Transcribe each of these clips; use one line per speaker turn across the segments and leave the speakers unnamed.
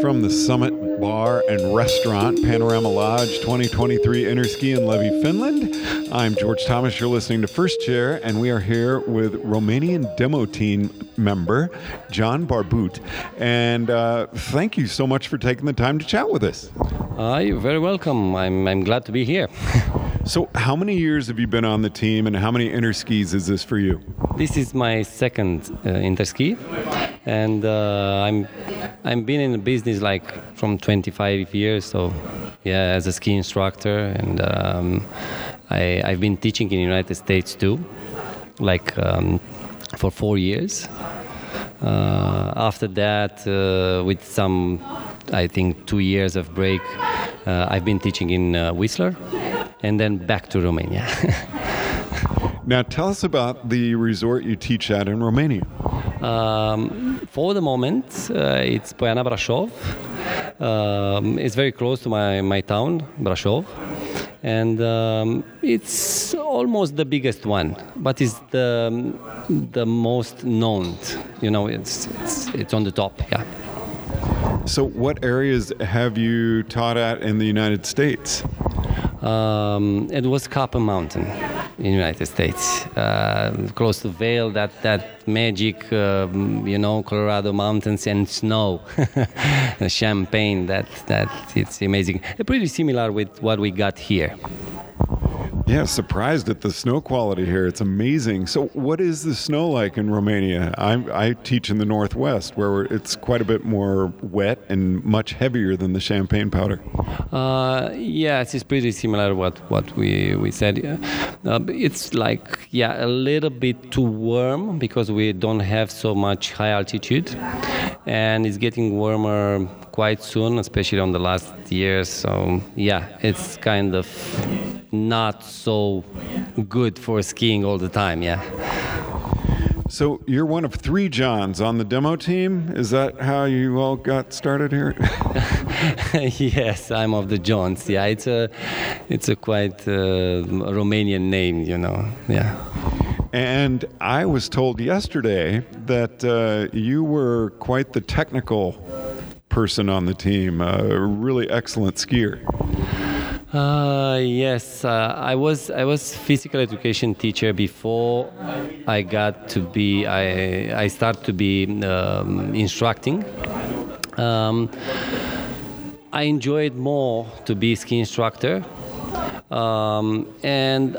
From the Summit Bar and Restaurant, Panorama Lodge 2023 Interski in Levi, Finland. I'm George Thomas. You're listening to First Chair, and we are here with Romanian demo team member John Barbut. And uh, thank you so much for taking the time to chat with us.
Uh, you're very welcome. I'm, I'm glad to be here.
so, how many years have you been on the team, and how many interskis is this for you?
This is my second uh, interski, and uh, I'm I'm been in the business like from 25 years. So, yeah, as a ski instructor, and um, I I've been teaching in the United States too, like um, for four years. Uh, after that, uh, with some, I think, two years of break, uh, I've been teaching in uh, Whistler, and then back to Romania.
now, tell us about the resort you teach at in Romania.
Um, for the moment, uh, it's Poiana Brasov. Um, it's very close to my, my town, Brasov. And um, it's almost the biggest one, but it's the, the most known. You know, it's, it's, it's on the top, yeah.
So, what areas have you taught at in the United States?
Um, it was Copper Mountain in the United States, uh, close to Vail. That that magic, um, you know, Colorado mountains and snow, champagne. That that it's amazing. Pretty similar with what we got here.
Yeah, surprised at the snow quality here. It's amazing. So, what is the snow like in Romania? I, I teach in the Northwest, where it's quite a bit more wet and much heavier than the champagne powder.
Uh, yes, it's pretty similar what what we we said. Uh, it's like yeah, a little bit too warm because we don't have so much high altitude, and it's getting warmer quite soon, especially on the last years. So yeah, it's kind of not so good for skiing all the time. Yeah.
So you're one of three Johns on the demo team. Is that how you all got started here?
yes, I'm of the Johns. Yeah, it's a it's a quite uh, Romanian name, you know. Yeah.
And I was told yesterday that uh, you were quite the technical person on the team, a really excellent skier.
Uh, yes, uh, I was I was physical education teacher before I got to be I I start to be um, instructing. Um, I enjoyed more to be ski instructor, um, and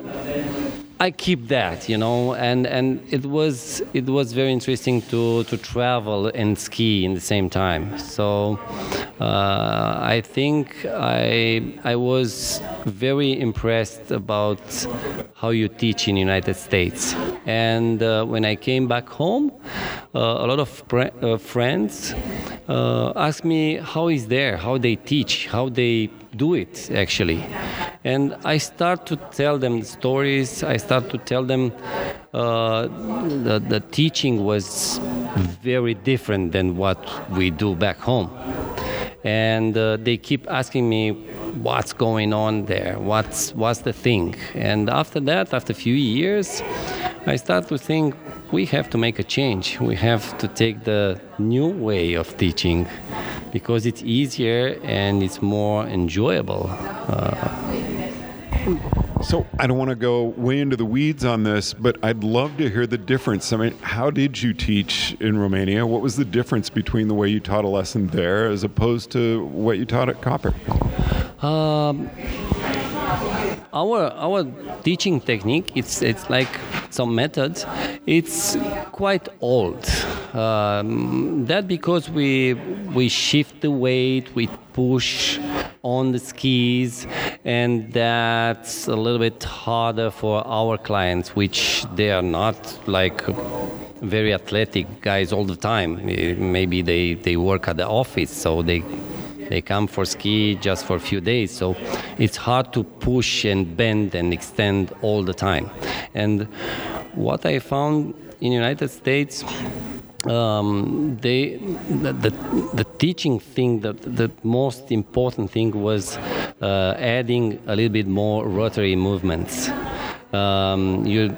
I keep that, you know, and, and it was it was very interesting to, to travel and ski in the same time. So uh, I think I I was very impressed about how you teach in United States. And uh, when I came back home, uh, a lot of uh, friends uh, asked me how is there, how they teach, how they do it actually. And I start to tell them stories. I start to tell them uh, the, the teaching was very different than what we do back home. And uh, they keep asking me what's going on there, what's what's the thing. And after that, after a few years, I start to think we have to make a change. We have to take the new way of teaching because it's easier and it's more enjoyable. Uh,
so I don't want to go way into the weeds on this, but I'd love to hear the difference. I mean, how did you teach in Romania? What was the difference between the way you taught a lesson there as opposed to what you taught at Copper? Um,
our our teaching technique it's it's like some methods it's quite old um, that because we we shift the weight we push on the skis and that's a little bit harder for our clients which they are not like very athletic guys all the time maybe they they work at the office so they they come for ski just for a few days, so it's hard to push and bend and extend all the time. And what I found in United States, um, they the, the, the, teaching thing the, the most important thing was uh, adding a little bit more rotary movements Um, you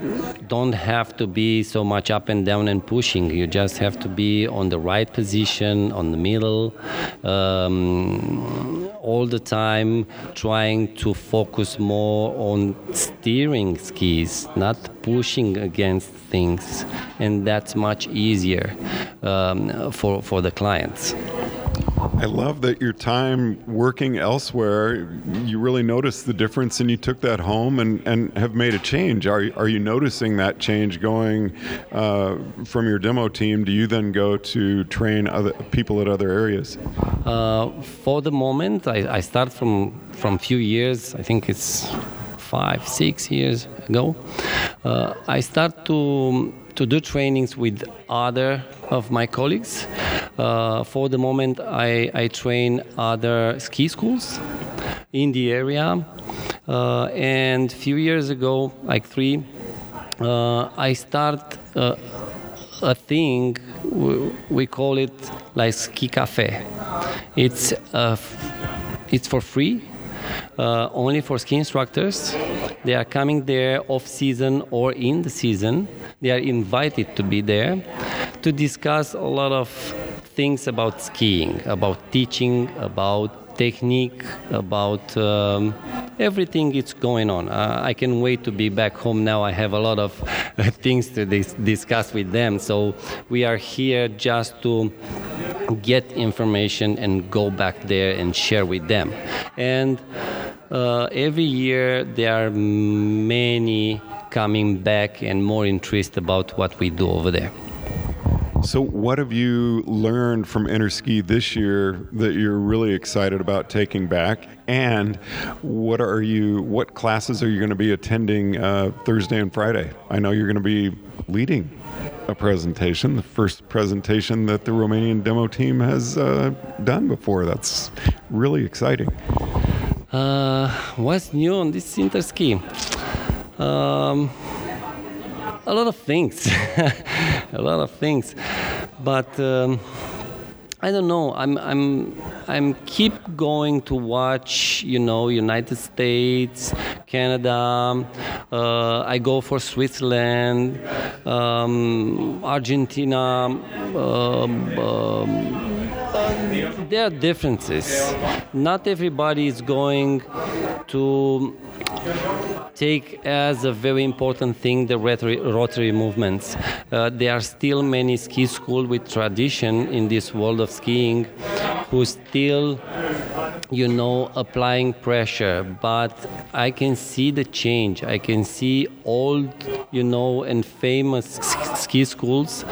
don't have to be so much up and down and pushing. You just have to be on the right position, on the middle, um, all the time, trying to focus more on steering skis, not pushing against things, and that's much easier um, for for the clients.
I love that your time working elsewhere, you really noticed the difference and you took that home and, and have made a change. Are, are you noticing that change going uh, from your demo team? Do you then go to train other people at other areas?
Uh, for the moment, I, I start from from few years. I think it's five, six years ago. Uh, I start to to do trainings with other of my colleagues. Uh, for the moment, I, I train other ski schools in the area. Uh, and a few years ago, like three, uh, I start uh, a thing, we call it like ski cafe. It's, uh, it's for free, uh, only for ski instructors. They are coming there off season or in the season. They are invited to be there to discuss a lot of things about skiing, about teaching, about technique, about um, everything that's going on. Uh, I can wait to be back home now. I have a lot of things to dis- discuss with them. So we are here just to get information and go back there and share with them. And uh, every year there are many coming back and more interest about what we do over there.
So, what have you learned from Interski this year that you're really excited about taking back? And what are you? What classes are you going to be attending uh, Thursday and Friday? I know you're going to be leading a presentation, the first presentation that the Romanian demo team has uh, done before. That's really exciting.
Uh, what's new on this Interski? Um, a lot of things, a lot of things, but um, I don't know. I'm I'm I'm keep going to watch. You know, United States, Canada. Uh, I go for Switzerland, um, Argentina. Um, um, there are differences. Not everybody is going to take as a very important thing the rotary, rotary movements. Uh, there are still many ski schools with tradition in this world of skiing who still you know applying pressure but i can see the change i can see old you know and famous ski schools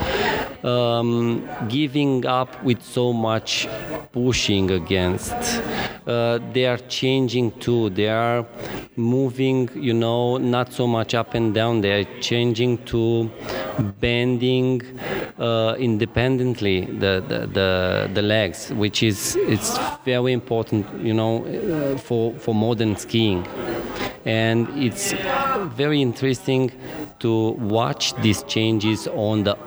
um, giving up with so much pushing against. Uh, they are changing too. They are moving, you know, not so much up and down. They are changing to bending uh, independently the, the, the, the, legs, which is it's very important, you know, uh, for, for modern skiing. And it's very interesting to watch these changes on the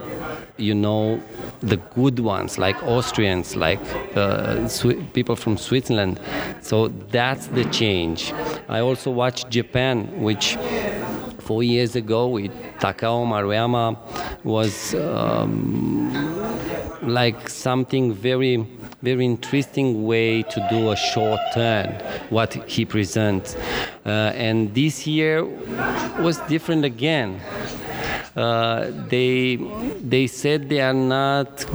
you know the good ones like Austrians, like uh, people from Switzerland. So that's the change. I also watched Japan, which four years ago with Takao Maruyama was um, like something very very interesting way to do a short turn what he presents uh, and this year was different again uh, they they said they are not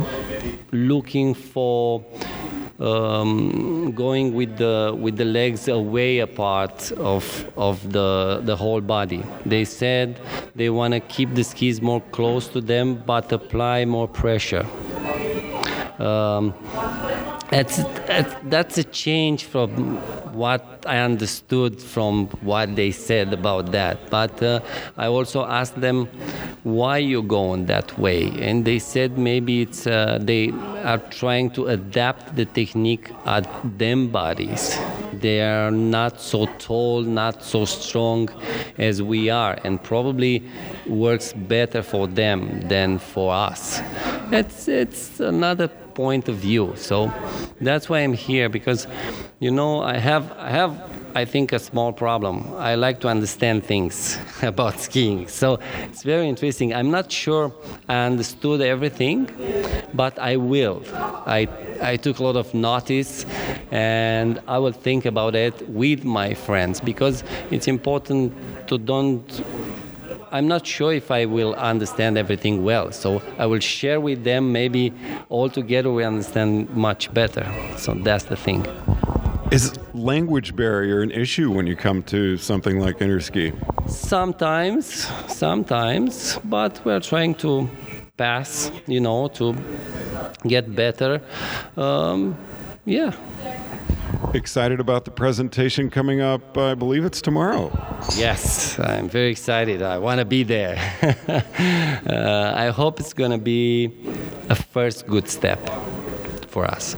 looking for um, going with the with the legs away apart of of the the whole body. They said they want to keep the skis more close to them, but apply more pressure. Um, that's, that's a change from what I understood from what they said about that. But uh, I also asked them why you go going that way, and they said maybe it's uh, they are trying to adapt the technique at them bodies. They are not so tall, not so strong as we are, and probably works better for them than for us. It's it's another point of view. So that's why I'm here because, you know, I have I have I think, a small problem. I like to understand things about skiing. So it's very interesting. I'm not sure I understood everything, but I will. I, I took a lot of notice and I will think about it with my friends because it's important to don't I'm not sure if I will understand everything well. So I will share with them. Maybe all together we understand much better. So that's the thing.
Is language barrier an issue when you come to something like interski?
Sometimes, sometimes, but we're trying to pass, you know, to get better. Um, yeah.
Excited about the presentation coming up? I believe it's tomorrow.
Yes, I'm very excited. I want to be there. uh, I hope it's going to be a first good step for us.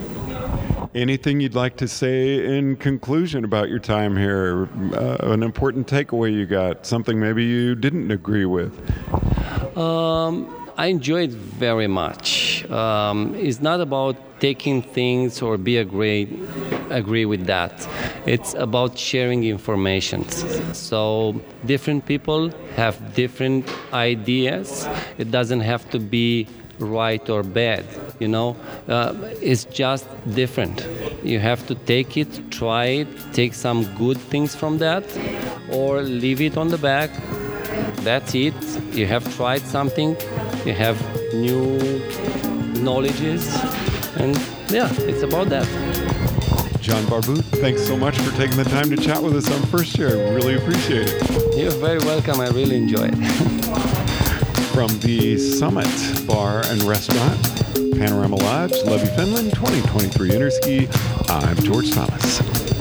Anything you'd like to say in conclusion about your time here? Uh, an important takeaway you got? Something maybe you didn't agree with?
Um, I enjoyed very much. Um, it's not about taking things or be agree agree with that. It's about sharing information. So different people have different ideas. It doesn't have to be right or bad you know uh, it's just different you have to take it try it take some good things from that or leave it on the back that's it you have tried something you have new knowledges and yeah it's about that
John Barbut, thanks so much for taking the time to chat with us on First Chair. Really appreciate it.
You're very welcome. I really enjoy it.
From the Summit Bar and Restaurant, Panorama Lodge, Levi, Finland, 2023 Interski, I'm George Thomas.